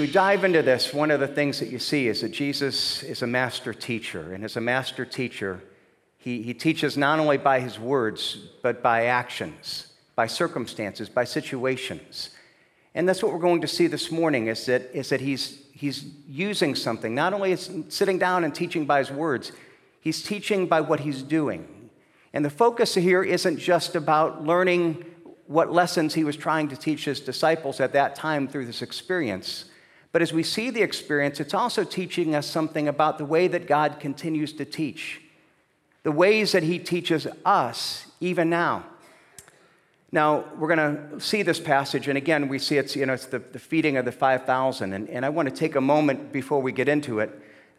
we dive into this, one of the things that you see is that Jesus is a master teacher. And as a master teacher, he, he teaches not only by his words, but by actions, by circumstances, by situations. And that's what we're going to see this morning is that, is that he's, he's using something. Not only is sitting down and teaching by his words, he's teaching by what he's doing. And the focus here isn't just about learning what lessons he was trying to teach his disciples at that time through this experience. But as we see the experience, it's also teaching us something about the way that God continues to teach, the ways that he teaches us even now. Now, we're going to see this passage, and again, we see it's, you know, it's the, the feeding of the 5,000. And, and I want to take a moment before we get into it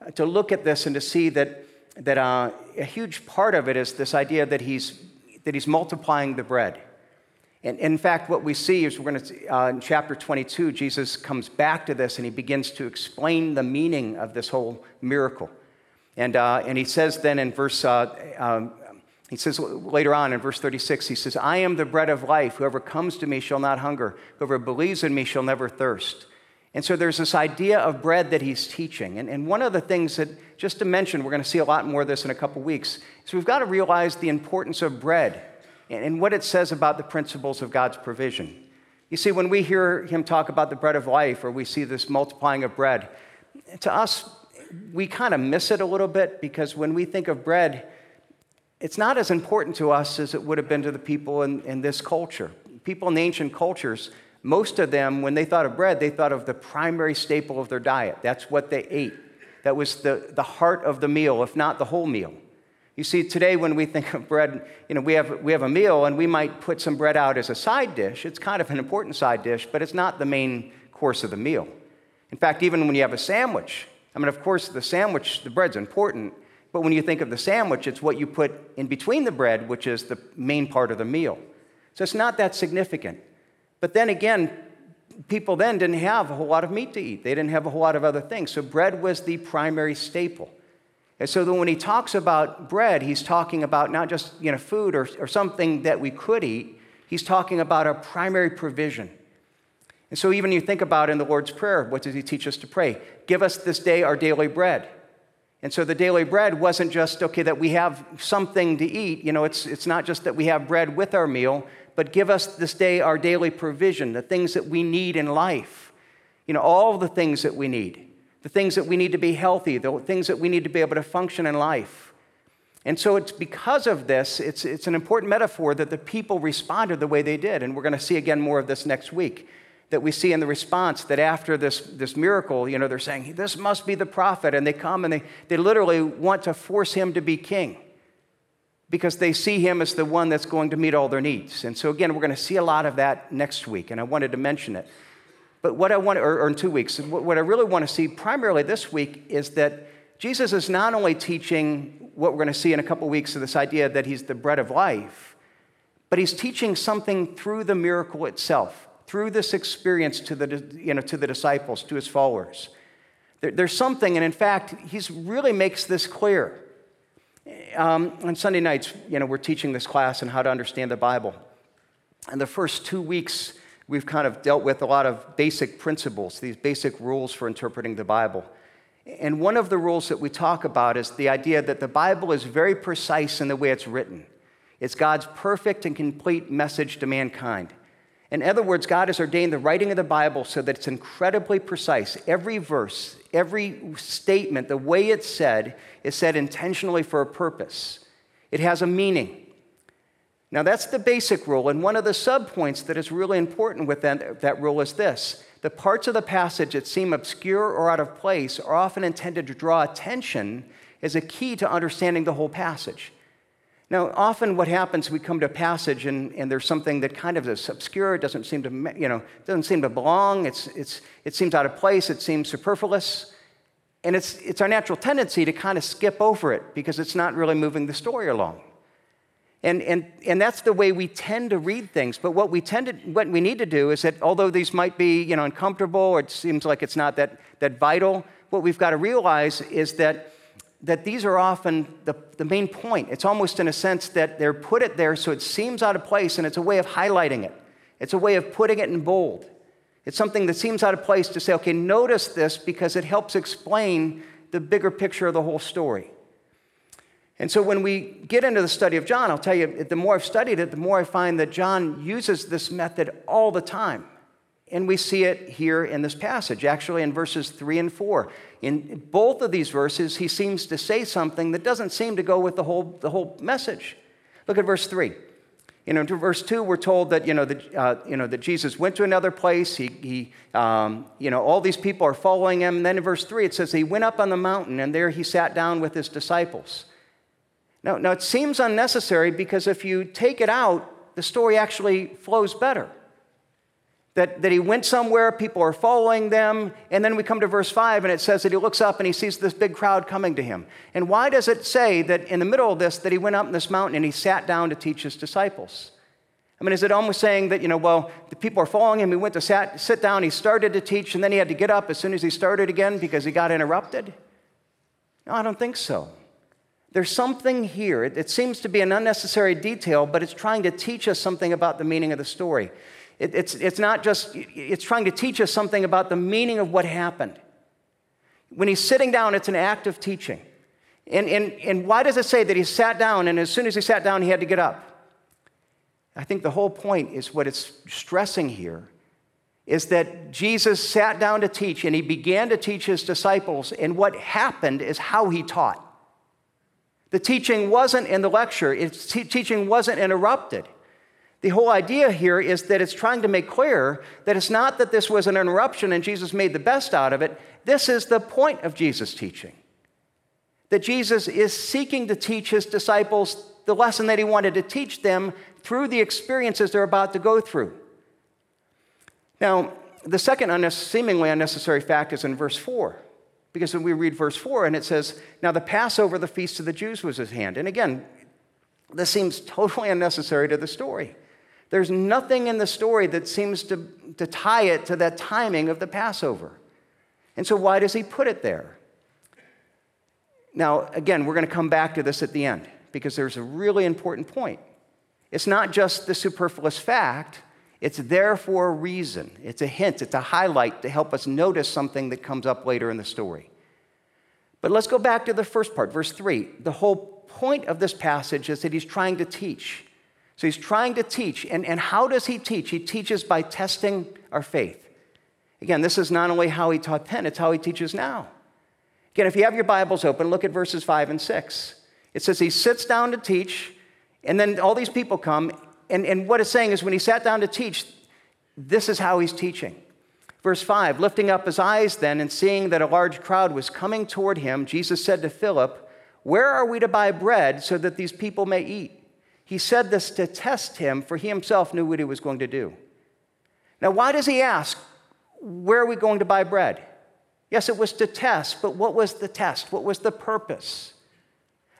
uh, to look at this and to see that, that uh, a huge part of it is this idea that he's, that he's multiplying the bread. And in fact, what we see is we're going to, uh, in chapter 22, Jesus comes back to this and he begins to explain the meaning of this whole miracle. And, uh, and he says then in verse, uh, um, he says later on in verse 36, he says, I am the bread of life. Whoever comes to me shall not hunger. Whoever believes in me shall never thirst. And so there's this idea of bread that he's teaching. And, and one of the things that, just to mention, we're going to see a lot more of this in a couple weeks, is we've got to realize the importance of bread and what it says about the principles of God's provision. You see, when we hear him talk about the bread of life or we see this multiplying of bread, to us, we kind of miss it a little bit because when we think of bread, it's not as important to us as it would have been to the people in, in this culture. People in ancient cultures, most of them, when they thought of bread, they thought of the primary staple of their diet. That's what they ate. That was the, the heart of the meal, if not the whole meal. You see, today when we think of bread, you know, we have, we have a meal and we might put some bread out as a side dish. It's kind of an important side dish, but it's not the main course of the meal. In fact, even when you have a sandwich, I mean, of course, the sandwich, the bread's important, but when you think of the sandwich, it's what you put in between the bread, which is the main part of the meal. So it's not that significant. But then again, people then didn't have a whole lot of meat to eat. They didn't have a whole lot of other things. So bread was the primary staple. And so when he talks about bread, he's talking about not just you know, food or, or something that we could eat, he's talking about our primary provision. And so even you think about in the Lord's Prayer, what does he teach us to pray? Give us this day our daily bread. And so the daily bread wasn't just, okay, that we have something to eat. You know, it's, it's not just that we have bread with our meal, but give us this day our daily provision, the things that we need in life. You know, all the things that we need the things that we need to be healthy, the things that we need to be able to function in life. And so it's because of this, it's, it's an important metaphor that the people responded the way they did. And we're going to see again more of this next week. That we see in the response that after this, this miracle, you know, they're saying, This must be the prophet. And they come and they, they literally want to force him to be king because they see him as the one that's going to meet all their needs. And so, again, we're going to see a lot of that next week. And I wanted to mention it. But what I want, or, or in two weeks, what I really want to see primarily this week is that Jesus is not only teaching what we're going to see in a couple weeks of this idea that he's the bread of life, but he's teaching something through the miracle itself, through this experience to the, you know, to the disciples, to his followers. There, there's something, and in fact, he really makes this clear. Um, on Sunday nights, you know, we're teaching this class on how to understand the Bible. And the first two weeks, we've kind of dealt with a lot of basic principles, these basic rules for interpreting the Bible. And one of the rules that we talk about is the idea that the Bible is very precise in the way it's written. It's God's perfect and complete message to mankind. In other words, God has ordained the writing of the Bible so that it's incredibly precise. Every verse, every statement, the way it's said, is said intentionally for a purpose. It has a meaning. Now, that's the basic rule. And one of the subpoints that is really important with that, that rule is this the parts of the passage that seem obscure or out of place are often intended to draw attention as a key to understanding the whole passage. Now, often what happens, we come to a passage and, and there's something that kind of is obscure, doesn't seem to, you know, doesn't seem to belong, it's, it's, it seems out of place, it seems superfluous. And it's, it's our natural tendency to kind of skip over it because it's not really moving the story along. And, and, and that's the way we tend to read things. But what we tend to, what we need to do is that although these might be, you know, uncomfortable or it seems like it's not that, that vital, what we've got to realize is that, that these are often the, the main point. It's almost in a sense that they're put it there so it seems out of place and it's a way of highlighting it. It's a way of putting it in bold. It's something that seems out of place to say, okay, notice this because it helps explain the bigger picture of the whole story. And so when we get into the study of John, I'll tell you, the more I've studied it, the more I find that John uses this method all the time. And we see it here in this passage, actually in verses three and four. In both of these verses, he seems to say something that doesn't seem to go with the whole, the whole message. Look at verse three. You know, in verse 2, we're told that, you know, that, uh, you know, that Jesus went to another place. He, he um, you know, all these people are following him. And then in verse 3, it says he went up on the mountain, and there he sat down with his disciples. Now, now, it seems unnecessary because if you take it out, the story actually flows better. That, that he went somewhere, people are following them, and then we come to verse 5 and it says that he looks up and he sees this big crowd coming to him. And why does it say that in the middle of this that he went up in this mountain and he sat down to teach his disciples? I mean, is it almost saying that, you know, well, the people are following him, he went to sat, sit down, he started to teach, and then he had to get up as soon as he started again because he got interrupted? No, I don't think so. There's something here. It, it seems to be an unnecessary detail, but it's trying to teach us something about the meaning of the story. It, it's, it's not just, it's trying to teach us something about the meaning of what happened. When he's sitting down, it's an act of teaching. And, and, and why does it say that he sat down and as soon as he sat down, he had to get up? I think the whole point is what it's stressing here is that Jesus sat down to teach and he began to teach his disciples, and what happened is how he taught. The teaching wasn't in the lecture, its teaching wasn't interrupted. The whole idea here is that it's trying to make clear that it's not that this was an interruption and Jesus made the best out of it. This is the point of Jesus' teaching. That Jesus is seeking to teach his disciples the lesson that he wanted to teach them through the experiences they're about to go through. Now, the second seemingly unnecessary fact is in verse 4. Because when we read verse 4 and it says, Now the Passover, the feast of the Jews, was at hand. And again, this seems totally unnecessary to the story. There's nothing in the story that seems to, to tie it to that timing of the Passover. And so, why does he put it there? Now, again, we're going to come back to this at the end because there's a really important point. It's not just the superfluous fact, it's there for a reason. It's a hint, it's a highlight to help us notice something that comes up later in the story. But let's go back to the first part, verse 3. The whole point of this passage is that he's trying to teach. So he's trying to teach. And, and how does he teach? He teaches by testing our faith. Again, this is not only how he taught then, it's how he teaches now. Again, if you have your Bibles open, look at verses 5 and 6. It says he sits down to teach, and then all these people come, and, and what it's saying is when he sat down to teach, this is how he's teaching. Verse 5 Lifting up his eyes then and seeing that a large crowd was coming toward him, Jesus said to Philip, Where are we to buy bread so that these people may eat? He said this to test him, for he himself knew what he was going to do. Now, why does he ask, Where are we going to buy bread? Yes, it was to test, but what was the test? What was the purpose?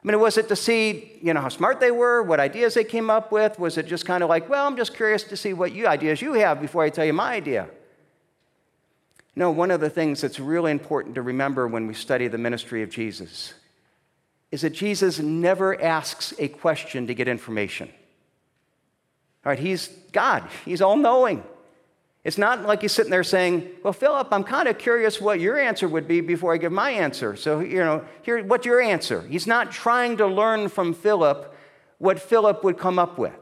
I mean, was it to see, you know, how smart they were, what ideas they came up with? Was it just kind of like, well, I'm just curious to see what you ideas you have before I tell you my idea? No, one of the things that's really important to remember when we study the ministry of Jesus is that Jesus never asks a question to get information. All right, he's God, he's all knowing. It's not like he's sitting there saying, Well, Philip, I'm kind of curious what your answer would be before I give my answer. So, you know, here, what's your answer? He's not trying to learn from Philip what Philip would come up with.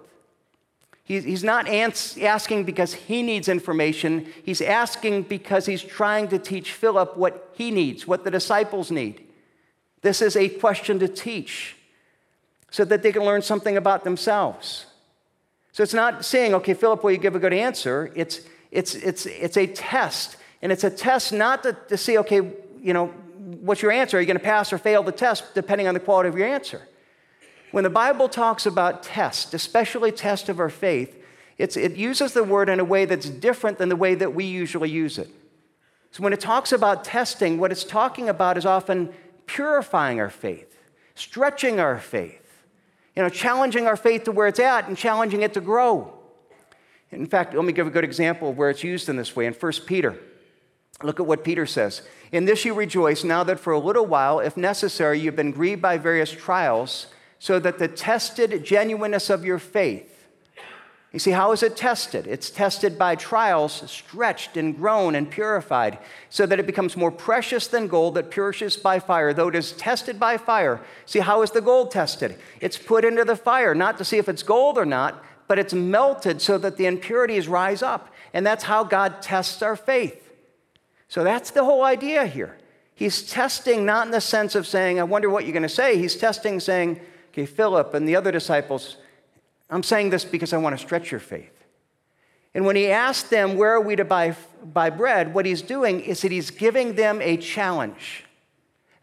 He's not asking because he needs information. He's asking because he's trying to teach Philip what he needs, what the disciples need. This is a question to teach so that they can learn something about themselves. So it's not saying, okay, Philip, will you give a good answer? It's, it's, it's, it's a test. And it's a test not to, to see, okay, you know, what's your answer? Are you going to pass or fail the test depending on the quality of your answer? When the Bible talks about test, especially test of our faith, it uses the word in a way that's different than the way that we usually use it. So when it talks about testing, what it's talking about is often purifying our faith, stretching our faith, you know, challenging our faith to where it's at and challenging it to grow. In fact, let me give a good example of where it's used in this way. In 1 Peter, look at what Peter says. In this you rejoice, now that for a little while, if necessary, you've been grieved by various trials, so that the tested genuineness of your faith, You see, how is it tested? It's tested by trials, stretched and grown and purified, so that it becomes more precious than gold that perishes by fire, though it is tested by fire. See, how is the gold tested? It's put into the fire, not to see if it's gold or not, but it's melted so that the impurities rise up. And that's how God tests our faith. So that's the whole idea here. He's testing not in the sense of saying, I wonder what you're going to say. He's testing, saying, okay, Philip and the other disciples, I'm saying this because I want to stretch your faith. And when he asked them, Where are we to buy, buy bread? what he's doing is that he's giving them a challenge.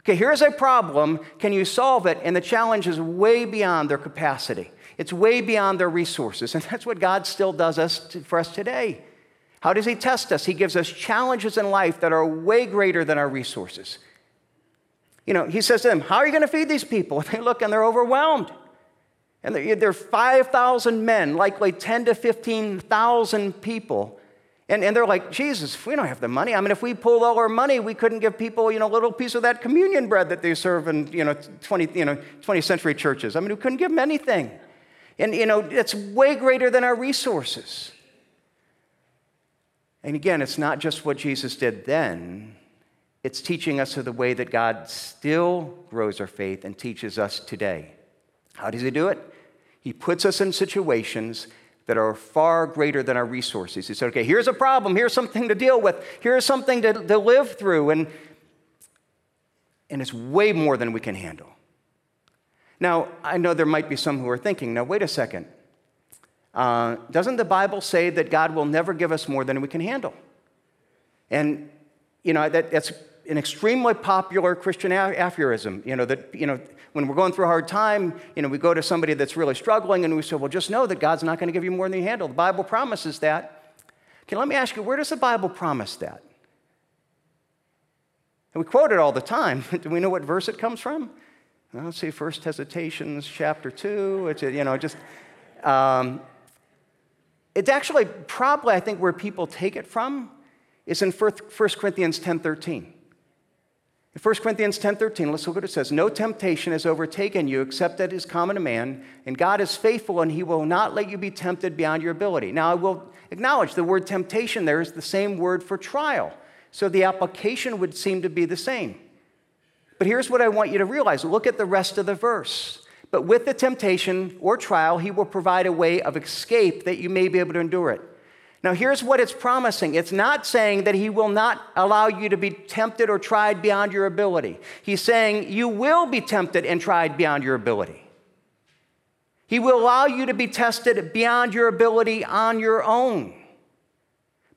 Okay, here's a problem. Can you solve it? And the challenge is way beyond their capacity, it's way beyond their resources. And that's what God still does us to, for us today. How does he test us? He gives us challenges in life that are way greater than our resources. You know, he says to them, How are you going to feed these people? And they look and they're overwhelmed. And they're 5,000 men, likely 10 to 15,000 people. And, and they're like, Jesus, we don't have the money. I mean, if we pulled all our money, we couldn't give people, you know, a little piece of that communion bread that they serve in, you know, 20, you know, 20th century churches. I mean, we couldn't give them anything. And, you know, it's way greater than our resources. And again, it's not just what Jesus did then, it's teaching us of the way that God still grows our faith and teaches us today. How does He do it? He puts us in situations that are far greater than our resources. He said, okay, here's a problem, here's something to deal with, here's something to, to live through, and, and it's way more than we can handle. Now, I know there might be some who are thinking, now, wait a second. Uh, doesn't the Bible say that God will never give us more than we can handle? And, you know, that, that's an extremely popular Christian aphorism, you know, that, you know, when we're going through a hard time, you know, we go to somebody that's really struggling and we say, well, just know that God's not going to give you more than you handle. The Bible promises that. Okay, let me ask you, where does the Bible promise that? And we quote it all the time. Do we know what verse it comes from? Let's see, First Hesitations chapter 2. It's, you know, just, um, it's actually probably, I think, where people take it from is in 1 Corinthians 10 13. In 1 Corinthians 10:13, let's look at what it says. No temptation has overtaken you except that is common to man, and God is faithful and he will not let you be tempted beyond your ability. Now I will acknowledge the word temptation there is the same word for trial. So the application would seem to be the same. But here's what I want you to realize. Look at the rest of the verse. But with the temptation or trial, he will provide a way of escape that you may be able to endure it. Now, here's what it's promising it's not saying that He will not allow you to be tempted or tried beyond your ability. He's saying you will be tempted and tried beyond your ability. He will allow you to be tested beyond your ability on your own.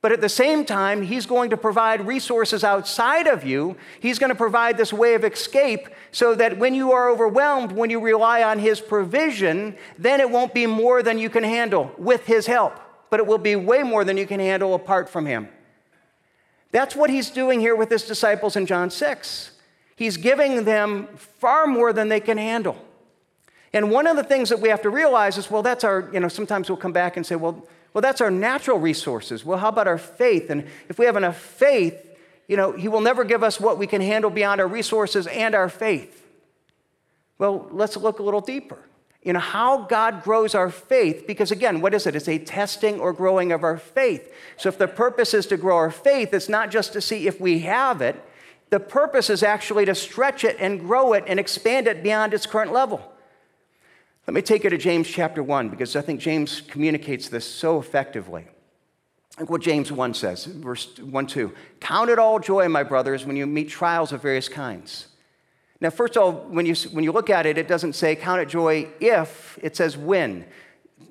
But at the same time, He's going to provide resources outside of you. He's going to provide this way of escape so that when you are overwhelmed, when you rely on His provision, then it won't be more than you can handle with His help but it will be way more than you can handle apart from him. That's what he's doing here with his disciples in John 6. He's giving them far more than they can handle. And one of the things that we have to realize is well, that's our, you know, sometimes we'll come back and say, well, well, that's our natural resources. Well, how about our faith? And if we have enough faith, you know, he will never give us what we can handle beyond our resources and our faith. Well, let's look a little deeper you know, how God grows our faith, because again, what is it? It's a testing or growing of our faith. So if the purpose is to grow our faith, it's not just to see if we have it, the purpose is actually to stretch it and grow it and expand it beyond its current level. Let me take you to James chapter 1, because I think James communicates this so effectively. Look what James 1 says, verse 1 2. Count it all joy, my brothers, when you meet trials of various kinds now, first of all, when you, when you look at it, it doesn't say count it joy if, it says when.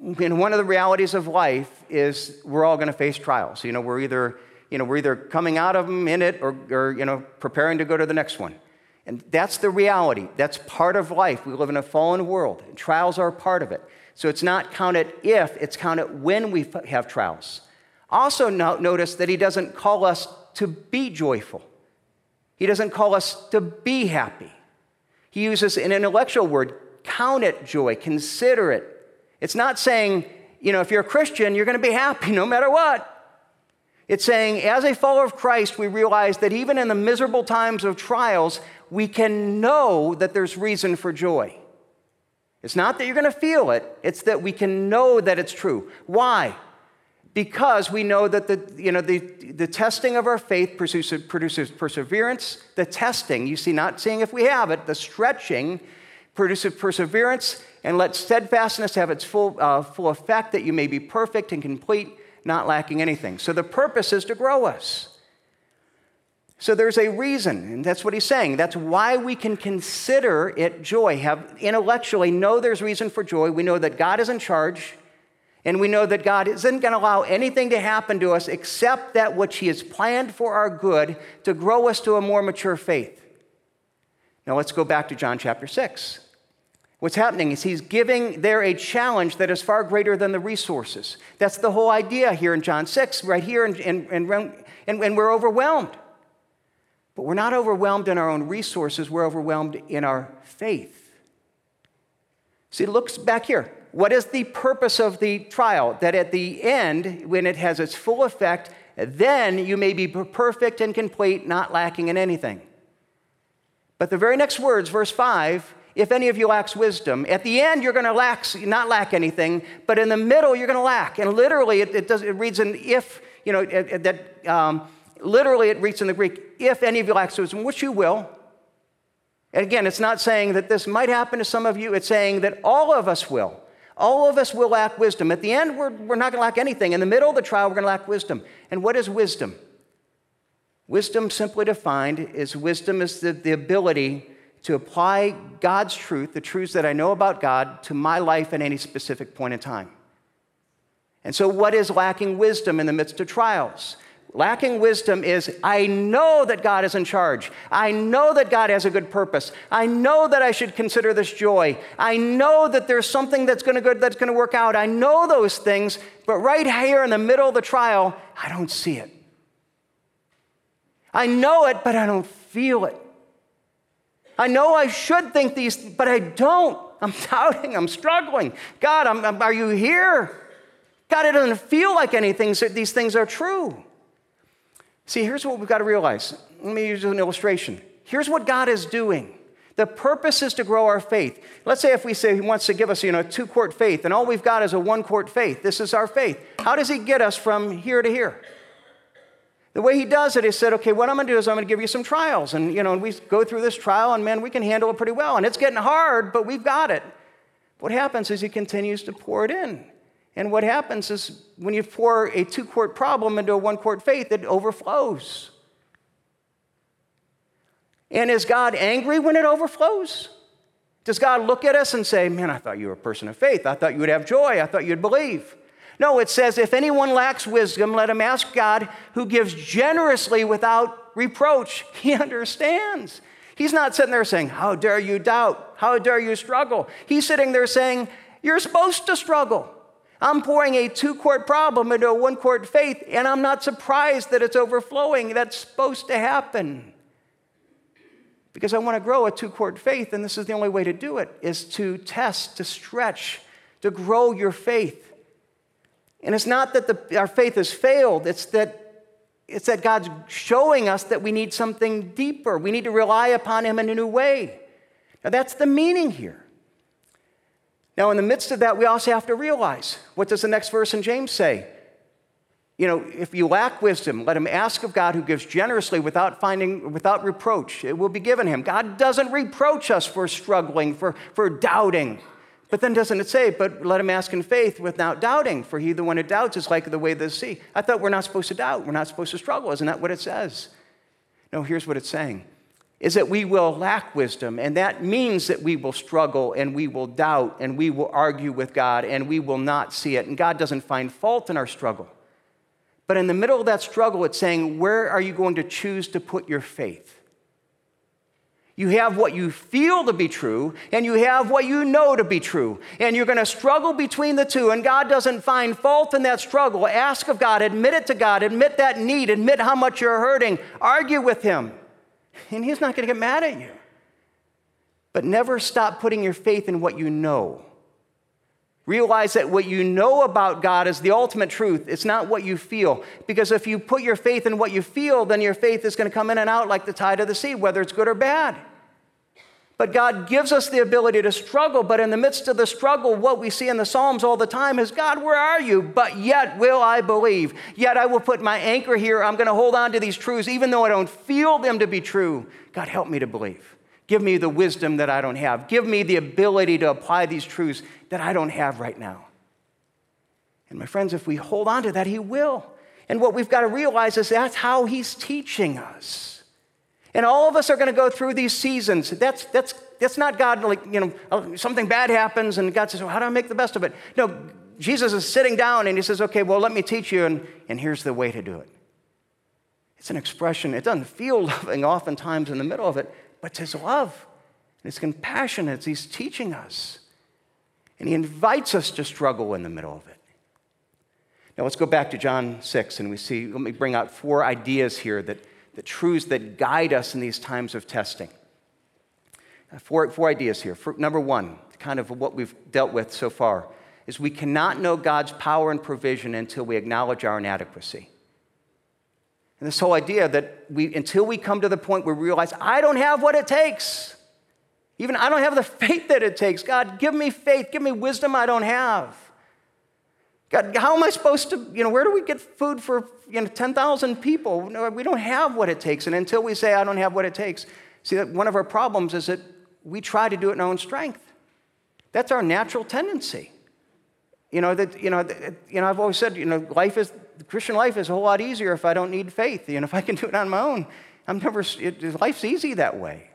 And one of the realities of life is we're all going to face trials. You know, we're either, you know, we're either coming out of them in it or, or, you know, preparing to go to the next one. And that's the reality. That's part of life. We live in a fallen world. And trials are a part of it. So it's not counted if, it's counted when we have trials. Also, notice that he doesn't call us to be joyful. He doesn't call us to be happy. He uses an intellectual word count it joy, consider it. It's not saying, you know, if you're a Christian, you're going to be happy no matter what. It's saying, as a follower of Christ, we realize that even in the miserable times of trials, we can know that there's reason for joy. It's not that you're going to feel it, it's that we can know that it's true. Why? Because we know that the, you know, the, the testing of our faith produces, produces perseverance. The testing, you see, not seeing if we have it, the stretching produces perseverance, and let steadfastness have its full, uh, full effect that you may be perfect and complete, not lacking anything. So the purpose is to grow us. So there's a reason, and that's what he's saying. That's why we can consider it joy. Have intellectually know there's reason for joy. We know that God is in charge, and we know that God isn't going to allow anything to happen to us except that which He has planned for our good to grow us to a more mature faith. Now let's go back to John chapter 6. What's happening is he's giving there a challenge that is far greater than the resources. That's the whole idea here in John 6, right here, and, and, and, and we're overwhelmed. But we're not overwhelmed in our own resources, we're overwhelmed in our faith. See, look back here. What is the purpose of the trial? That at the end, when it has its full effect, then you may be perfect and complete, not lacking in anything. But the very next words, verse 5, if any of you lacks wisdom, at the end you're going to lack, not lack anything, but in the middle you're going to lack. And literally, it, it, does, it reads an if, you know, that um, literally it reads in the Greek, if any of you lacks wisdom, which you will. And again, it's not saying that this might happen to some of you, it's saying that all of us will. All of us will lack wisdom. At the end, we're, we're not going to lack anything. In the middle of the trial, we're going to lack wisdom. And what is wisdom? Wisdom, simply defined, is wisdom is the, the ability to apply God's truth, the truths that I know about God, to my life at any specific point in time. And so, what is lacking wisdom in the midst of trials? Lacking wisdom is I know that God is in charge. I know that God has a good purpose. I know that I should consider this joy. I know that there's something that's going to good that's going to work out. I know those things, but right here in the middle of the trial, I don't see it. I know it, but I don't feel it. I know I should think these, but I don't. I'm doubting. I'm struggling. God, I'm, I'm, are you here? God, it doesn't feel like anything. So these things are true. See, here's what we've got to realize. Let me use an illustration. Here's what God is doing. The purpose is to grow our faith. Let's say if we say He wants to give us, you know, a two quart faith, and all we've got is a one quart faith. This is our faith. How does He get us from here to here? The way He does it is said, okay, what I'm going to do is I'm going to give you some trials, and you know, and we go through this trial, and man, we can handle it pretty well, and it's getting hard, but we've got it. What happens is He continues to pour it in. And what happens is when you pour a two quart problem into a one quart faith, it overflows. And is God angry when it overflows? Does God look at us and say, Man, I thought you were a person of faith. I thought you would have joy. I thought you'd believe. No, it says, If anyone lacks wisdom, let him ask God, who gives generously without reproach. He understands. He's not sitting there saying, How dare you doubt? How dare you struggle? He's sitting there saying, You're supposed to struggle. I'm pouring a two quart problem into a one quart faith, and I'm not surprised that it's overflowing. That's supposed to happen. Because I want to grow a two quart faith, and this is the only way to do it, is to test, to stretch, to grow your faith. And it's not that the, our faith has failed, it's that, it's that God's showing us that we need something deeper. We need to rely upon Him in a new way. Now, that's the meaning here. Now, in the midst of that, we also have to realize what does the next verse in James say? You know, if you lack wisdom, let him ask of God who gives generously without finding, without reproach. It will be given him. God doesn't reproach us for struggling, for, for doubting. But then doesn't it say, but let him ask in faith without doubting, for he the one who doubts is like the way of the sea. I thought we're not supposed to doubt. We're not supposed to struggle. Isn't that what it says? No, here's what it's saying is that we will lack wisdom, and that means that we will struggle and we will doubt and we will argue with God and we will not see it. And God doesn't find fault in our struggle. But in the middle of that struggle, it's saying, where are you going to choose to put your faith? You have what you feel to be true, and you have what you know to be true. And you're going to struggle between the two, and God doesn't find fault in that struggle. Ask of God, admit it to God, admit that need, admit how much you're hurting, argue with Him and He's not going to get mad at you. But never stop putting your faith in what you know. Realize that what you know about God is the ultimate truth. It's not what you feel. Because if you put your faith in what you feel, then your faith is going to come in and out like the tide of the sea, whether it's good or bad. But God gives us the ability to struggle. But in the midst of the struggle, what we see in the Psalms all the time is God, where are you? But yet will I believe. Yet I will put my anchor here. I'm going to hold on to these truths, even though I don't feel them to be true. God, help me to believe. Give me the wisdom that I don't have. Give me the ability to apply these truths that I don't have right now. And my friends, if we hold on to that, He will. And what we've got to realize is that's how He's teaching us. And all of us are going to go through these seasons. That's, that's, that's not God, like, you know, oh, something bad happens and God says, well, how do I make the best of it? No, Jesus is sitting down and he says, okay, well, let me teach you, and, and here's the way to do it. It's an expression, it doesn't feel loving oftentimes in the middle of it, but it's his love. And it's compassionate. He's teaching us. And he invites us to struggle in the middle of it. Now let's go back to John 6 and we see, let me bring out four ideas here that the truths that guide us in these times of testing. Four, four ideas here. For, number one, kind of what we've dealt with so far, is we cannot know God's power and provision until we acknowledge our inadequacy. And this whole idea that we, until we come to the point where we realize, I don't have what it takes, even I don't have the faith that it takes. God, give me faith, give me wisdom I don't have. God, how am I supposed to, you know, where do we get food for, you know, 10,000 people? We don't have what it takes. And until we say, I don't have what it takes, see, that one of our problems is that we try to do it in our own strength. That's our natural tendency. You know, that, you know, that, you know, I've always said, you know, life is, Christian life is a whole lot easier if I don't need faith. You know, if I can do it on my own, I'm never, it, life's easy that way.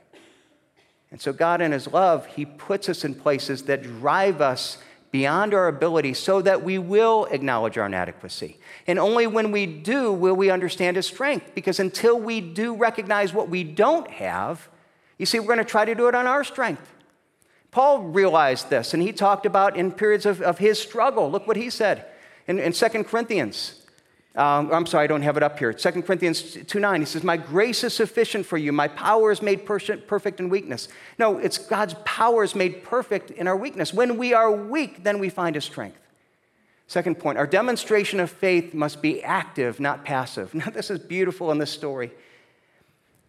And so God in his love, he puts us in places that drive us beyond our ability so that we will acknowledge our inadequacy. And only when we do will we understand his strength, because until we do recognize what we don't have, you see, we're going to try to do it on our strength. Paul realized this, and he talked about in periods of, of his struggle. Look what he said in, in 2 Corinthians. Um, I'm sorry, I don't have it up here. 2 Corinthians 2 9, he says, My grace is sufficient for you. My power is made perfect in weakness. No, it's God's power is made perfect in our weakness. When we are weak, then we find his strength. Second point, our demonstration of faith must be active, not passive. Now, this is beautiful in this story.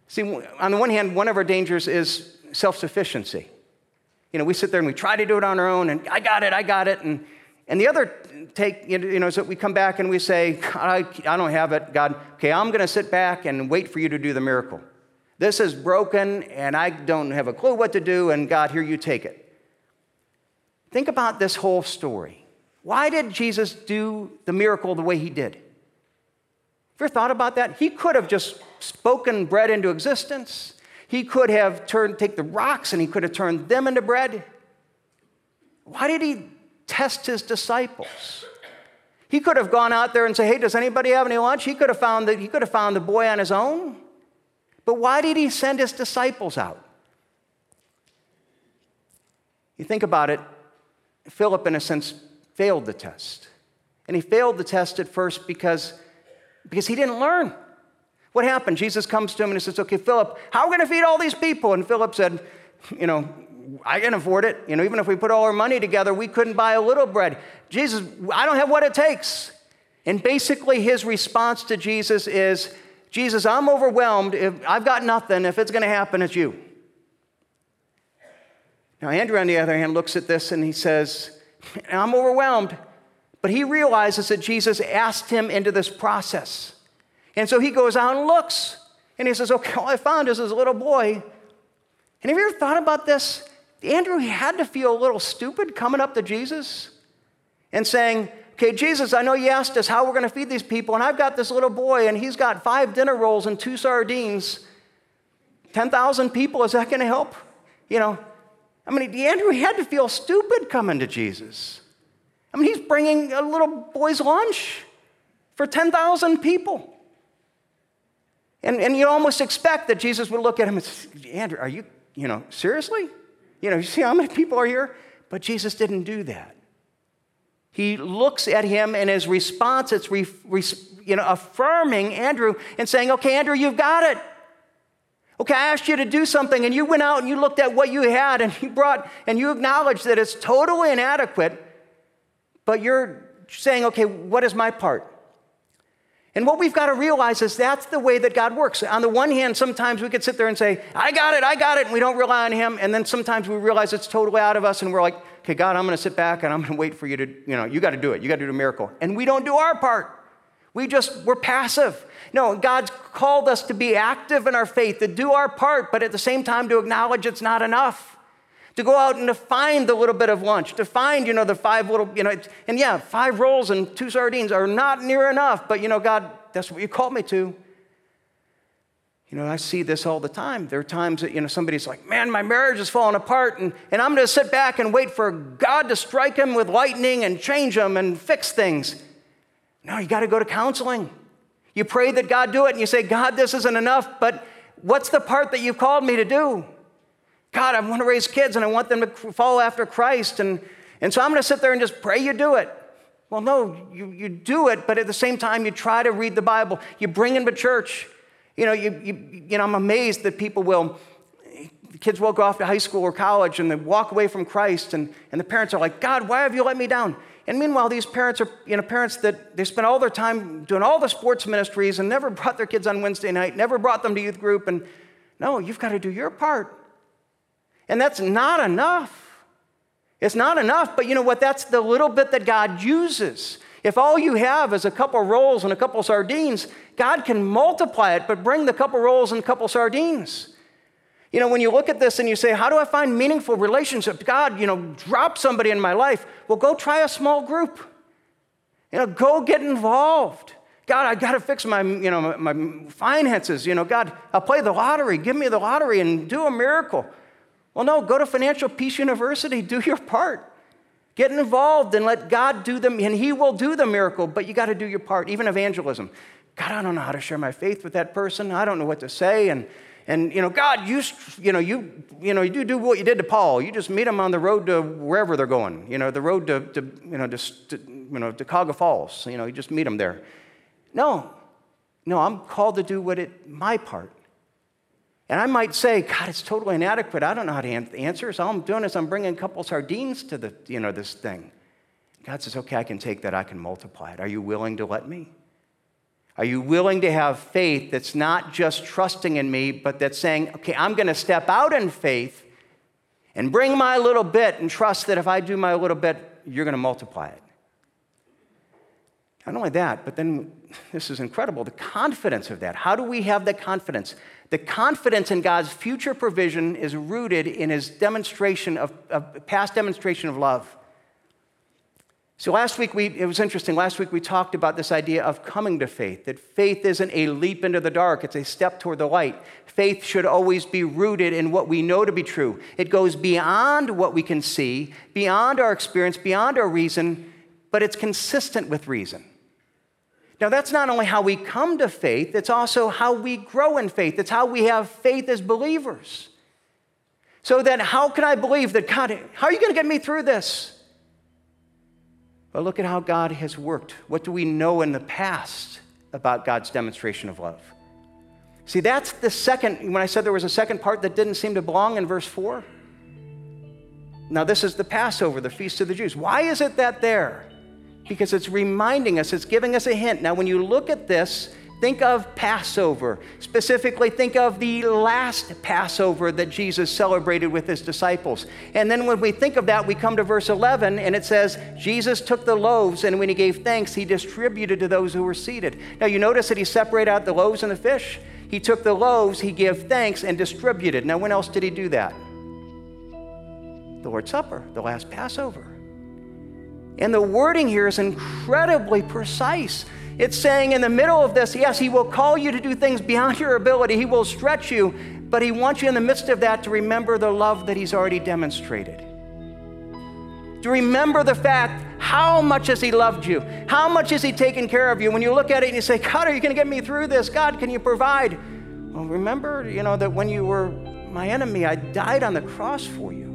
See, on the one hand, one of our dangers is self sufficiency. You know, we sit there and we try to do it on our own, and I got it, I got it. And, and the other take, you know, is that we come back and we say, I, I don't have it, God. Okay, I'm going to sit back and wait for you to do the miracle. This is broken and I don't have a clue what to do, and God, here you take it. Think about this whole story. Why did Jesus do the miracle the way he did? Have you ever thought about that? He could have just spoken bread into existence. He could have turned, take the rocks and he could have turned them into bread. Why did he test his disciples. He could have gone out there and say, "Hey, does anybody have any lunch?" He could have found the, he could have found the boy on his own. But why did he send his disciples out? You think about it, Philip, in a sense, failed the test. And he failed the test at first because, because he didn't learn. What happened? Jesus comes to him and he says, Okay, Philip, how are we going to feed all these people? And Philip said, You know, I can afford it. You know, even if we put all our money together, we couldn't buy a little bread. Jesus, I don't have what it takes. And basically, his response to Jesus is, Jesus, I'm overwhelmed. If I've got nothing, if it's going to happen, it's you. Now, Andrew, on the other hand, looks at this and he says, I'm overwhelmed. But he realizes that Jesus asked him into this process. And so he goes out and looks. And he says, Okay, all I found is this little boy. And have you ever thought about this? Andrew had to feel a little stupid coming up to Jesus and saying, Okay, Jesus, I know you asked us how we're going to feed these people, and I've got this little boy, and he's got five dinner rolls and two sardines. 10,000 people, is that going to help? You know, I mean, Andrew had to feel stupid coming to Jesus. I mean, he's bringing a little boy's lunch for 10,000 people. And, and you almost expect that Jesus would look at him and say, Andrew, are you, you know, seriously? You know, you see how many people are here? But Jesus didn't do that. He looks at him and his response, it's re, re, you know, affirming Andrew and saying, okay, Andrew, you've got it. Okay, I asked you to do something and you went out and you looked at what you had and you brought and you acknowledged that it's totally inadequate, but you're saying, okay, what is my part? And what we've got to realize is that's the way that God works. On the one hand, sometimes we could sit there and say, I got it, I got it, and we don't rely on Him. And then sometimes we realize it's totally out of us and we're like, okay, God, I'm going to sit back and I'm going to wait for you to, you know, you got to do it. You got to do a miracle. And we don't do our part. We just, we're passive. No, God's called us to be active in our faith, to do our part, but at the same time to acknowledge it's not enough to go out and to find the little bit of lunch, to find, you know, the five little, you know, and yeah, five rolls and two sardines are not near enough, but you know, God, that's what you called me to. You know, I see this all the time. There are times that, you know, somebody's like, man, my marriage is falling apart, and, and I'm going to sit back and wait for God to strike him with lightning and change him and fix things. No, you got to go to counseling. You pray that God do it, and you say, God, this isn't enough, but what's the part that you've called me to do? God, I want to raise kids and I want them to follow after Christ. And, and so I'm going to sit there and just pray you do it. Well, no, you, you do it, but at the same time, you try to read the Bible. You bring them to church. You know, you, you, you know, I'm amazed that people will, kids will go off to high school or college and they walk away from Christ, and, and the parents are like, God, why have you let me down? And meanwhile, these parents are, you know, parents that they spend all their time doing all the sports ministries and never brought their kids on Wednesday night, never brought them to youth group. And no, you've got to do your part. And that's not enough. It's not enough, but you know what? That's the little bit that God uses. If all you have is a couple rolls and a couple sardines, God can multiply it, but bring the couple rolls and a couple sardines. You know, when you look at this and you say, How do I find meaningful relationships? God, you know, drop somebody in my life. Well, go try a small group. You know, go get involved. God, I got to fix my, you know, my finances. You know, God, I'll play the lottery. Give me the lottery and do a miracle. Well, no, go to Financial Peace University, do your part. Get involved and let God do them, and He will do the miracle, but you got to do your part, even evangelism. God, I don't know how to share my faith with that person. I don't know what to say. And, and you know, God, you, you, know, you, you know, you do, what you did to Paul. You just meet them on the road to wherever they're going, you know, the road to, to you, know, to, to, you know, to Cuyahoga Falls. You know, you just meet them there. No, no, I'm called to do what it, my part. And I might say, God, it's totally inadequate. I don't know how to answer. So all I'm doing is I'm bringing a couple sardines to the, you know, this thing. God says, okay, I can take that. I can multiply it. Are you willing to let me? Are you willing to have faith that's not just trusting in me, but that's saying, okay, I'm going to step out in faith and bring my little bit and trust that if I do my little bit, you're going to multiply it. Not only that, but then this is incredible the confidence of that. How do we have the confidence? The confidence in God's future provision is rooted in his demonstration of, of past demonstration of love. So last week we it was interesting. Last week we talked about this idea of coming to faith. That faith isn't a leap into the dark, it's a step toward the light. Faith should always be rooted in what we know to be true. It goes beyond what we can see, beyond our experience, beyond our reason, but it's consistent with reason. Now, that's not only how we come to faith, it's also how we grow in faith. It's how we have faith as believers. So then, how can I believe that God, how are you going to get me through this? But look at how God has worked. What do we know in the past about God's demonstration of love? See, that's the second, when I said there was a second part that didn't seem to belong in verse 4. Now, this is the Passover, the feast of the Jews. Why is it that there? Because it's reminding us, it's giving us a hint. Now, when you look at this, think of Passover. Specifically, think of the last Passover that Jesus celebrated with his disciples. And then when we think of that, we come to verse 11, and it says, Jesus took the loaves, and when he gave thanks, he distributed to those who were seated. Now, you notice that he separated out the loaves and the fish. He took the loaves, he gave thanks, and distributed. Now, when else did he do that? The Lord's Supper, the last Passover. And the wording here is incredibly precise. It's saying in the middle of this, yes, He will call you to do things beyond your ability, He will stretch you, but He wants you in the midst of that to remember the love that He's already demonstrated. To remember the fact how much has He loved you? How much has He taken care of you? When you look at it and you say, God, are you going to get me through this? God, can you provide? Well, remember, you know, that when you were my enemy, I died on the cross for you.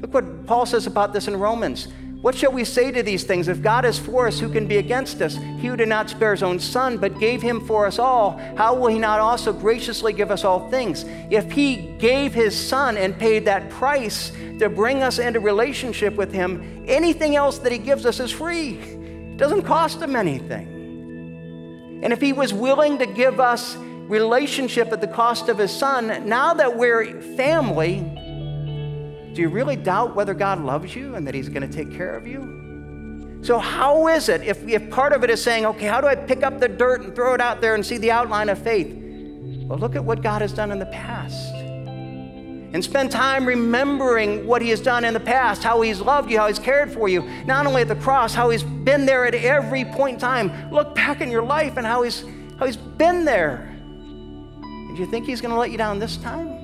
Look what Paul says about this in Romans. What shall we say to these things? If God is for us, who can be against us? He who did not spare his own son, but gave him for us all, how will he not also graciously give us all things? If he gave his son and paid that price to bring us into relationship with him, anything else that he gives us is free. It doesn't cost him anything. And if He was willing to give us relationship at the cost of His Son, now that we're family, do you really doubt whether God loves you and that He's going to take care of you? So, how is it if, if part of it is saying, okay, how do I pick up the dirt and throw it out there and see the outline of faith? Well, look at what God has done in the past. And spend time remembering what He has done in the past, how He's loved you, how He's cared for you, not only at the cross, how He's been there at every point in time. Look back in your life and how He's, how he's been there. Do you think He's going to let you down this time?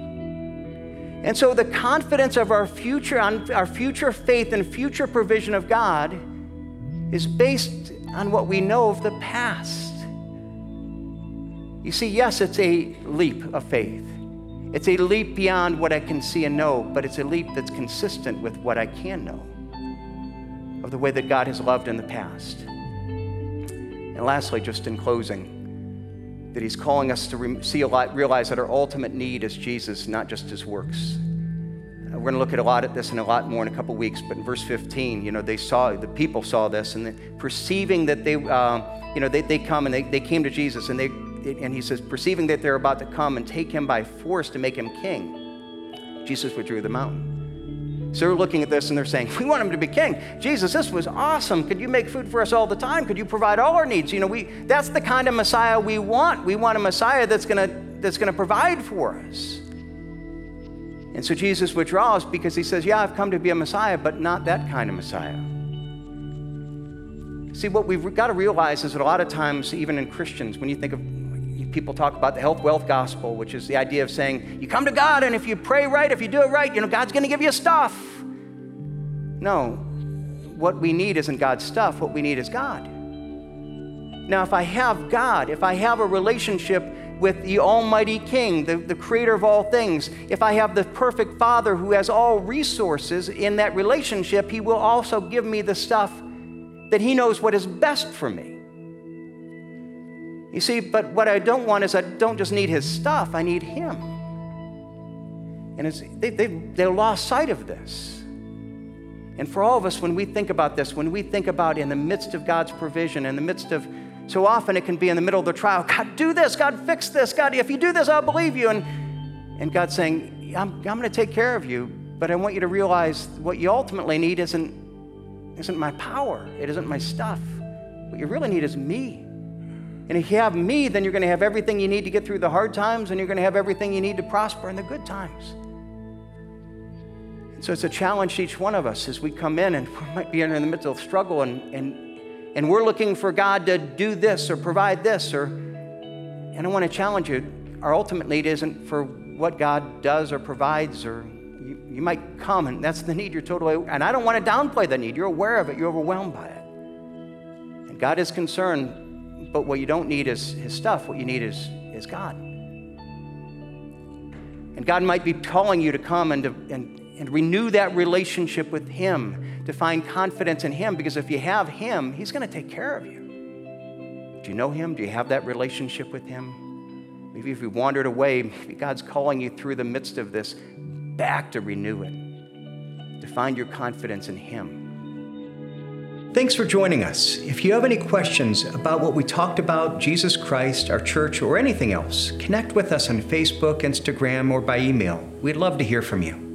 And so, the confidence of our future, on our future faith and future provision of God is based on what we know of the past. You see, yes, it's a leap of faith. It's a leap beyond what I can see and know, but it's a leap that's consistent with what I can know of the way that God has loved in the past. And lastly, just in closing, that He's calling us to re- see a lot, realize that our ultimate need is Jesus, not just His works. We're going to look at a lot at this and a lot more in a couple weeks. But in verse 15, you know, they saw the people saw this and perceiving that they, uh, you know, they, they come and they, they came to Jesus and they and he says, perceiving that they're about to come and take him by force to make him king, Jesus withdrew the mountain. So they're looking at this and they're saying, We want him to be king. Jesus, this was awesome. Could you make food for us all the time? Could you provide all our needs? You know, we that's the kind of Messiah we want. We want a Messiah that's gonna that's gonna provide for us. And so Jesus withdraws because he says, Yeah, I've come to be a Messiah, but not that kind of Messiah. See, what we've got to realize is that a lot of times, even in Christians, when you think of people talk about the health wealth gospel, which is the idea of saying, you come to God, and if you pray right, if you do it right, you know, God's going to give you stuff. No, what we need isn't God's stuff, what we need is God. Now, if I have God, if I have a relationship with the Almighty King, the, the creator of all things, if I have the perfect Father who has all resources in that relationship, He will also give me the stuff that He knows what is best for me. You see, but what I don't want is I don't just need His stuff, I need Him. And they, they, they lost sight of this. And for all of us, when we think about this, when we think about in the midst of God's provision, in the midst of so often it can be in the middle of the trial God, do this. God, fix this. God, if you do this, I'll believe you. And, and God's saying, I'm, I'm going to take care of you, but I want you to realize what you ultimately need isn't, isn't my power, it isn't my stuff. What you really need is me. And if you have me, then you're going to have everything you need to get through the hard times, and you're going to have everything you need to prosper in the good times. And so it's a challenge to each one of us as we come in and we might be in the midst of struggle and, and and we're looking for God to do this or provide this or and I want to challenge you our ultimate need isn't for what God does or provides or you, you might come and that's the need you're totally and I don't want to downplay the need you're aware of it you're overwhelmed by it and God is concerned but what you don't need is his stuff what you need is is God and God might be calling you to come and to, and and renew that relationship with Him, to find confidence in Him, because if you have Him, He's going to take care of you. Do you know Him? Do you have that relationship with Him? Maybe if you wandered away, maybe God's calling you through the midst of this back to renew it, to find your confidence in Him. Thanks for joining us. If you have any questions about what we talked about, Jesus Christ, our church, or anything else, connect with us on Facebook, Instagram, or by email. We'd love to hear from you.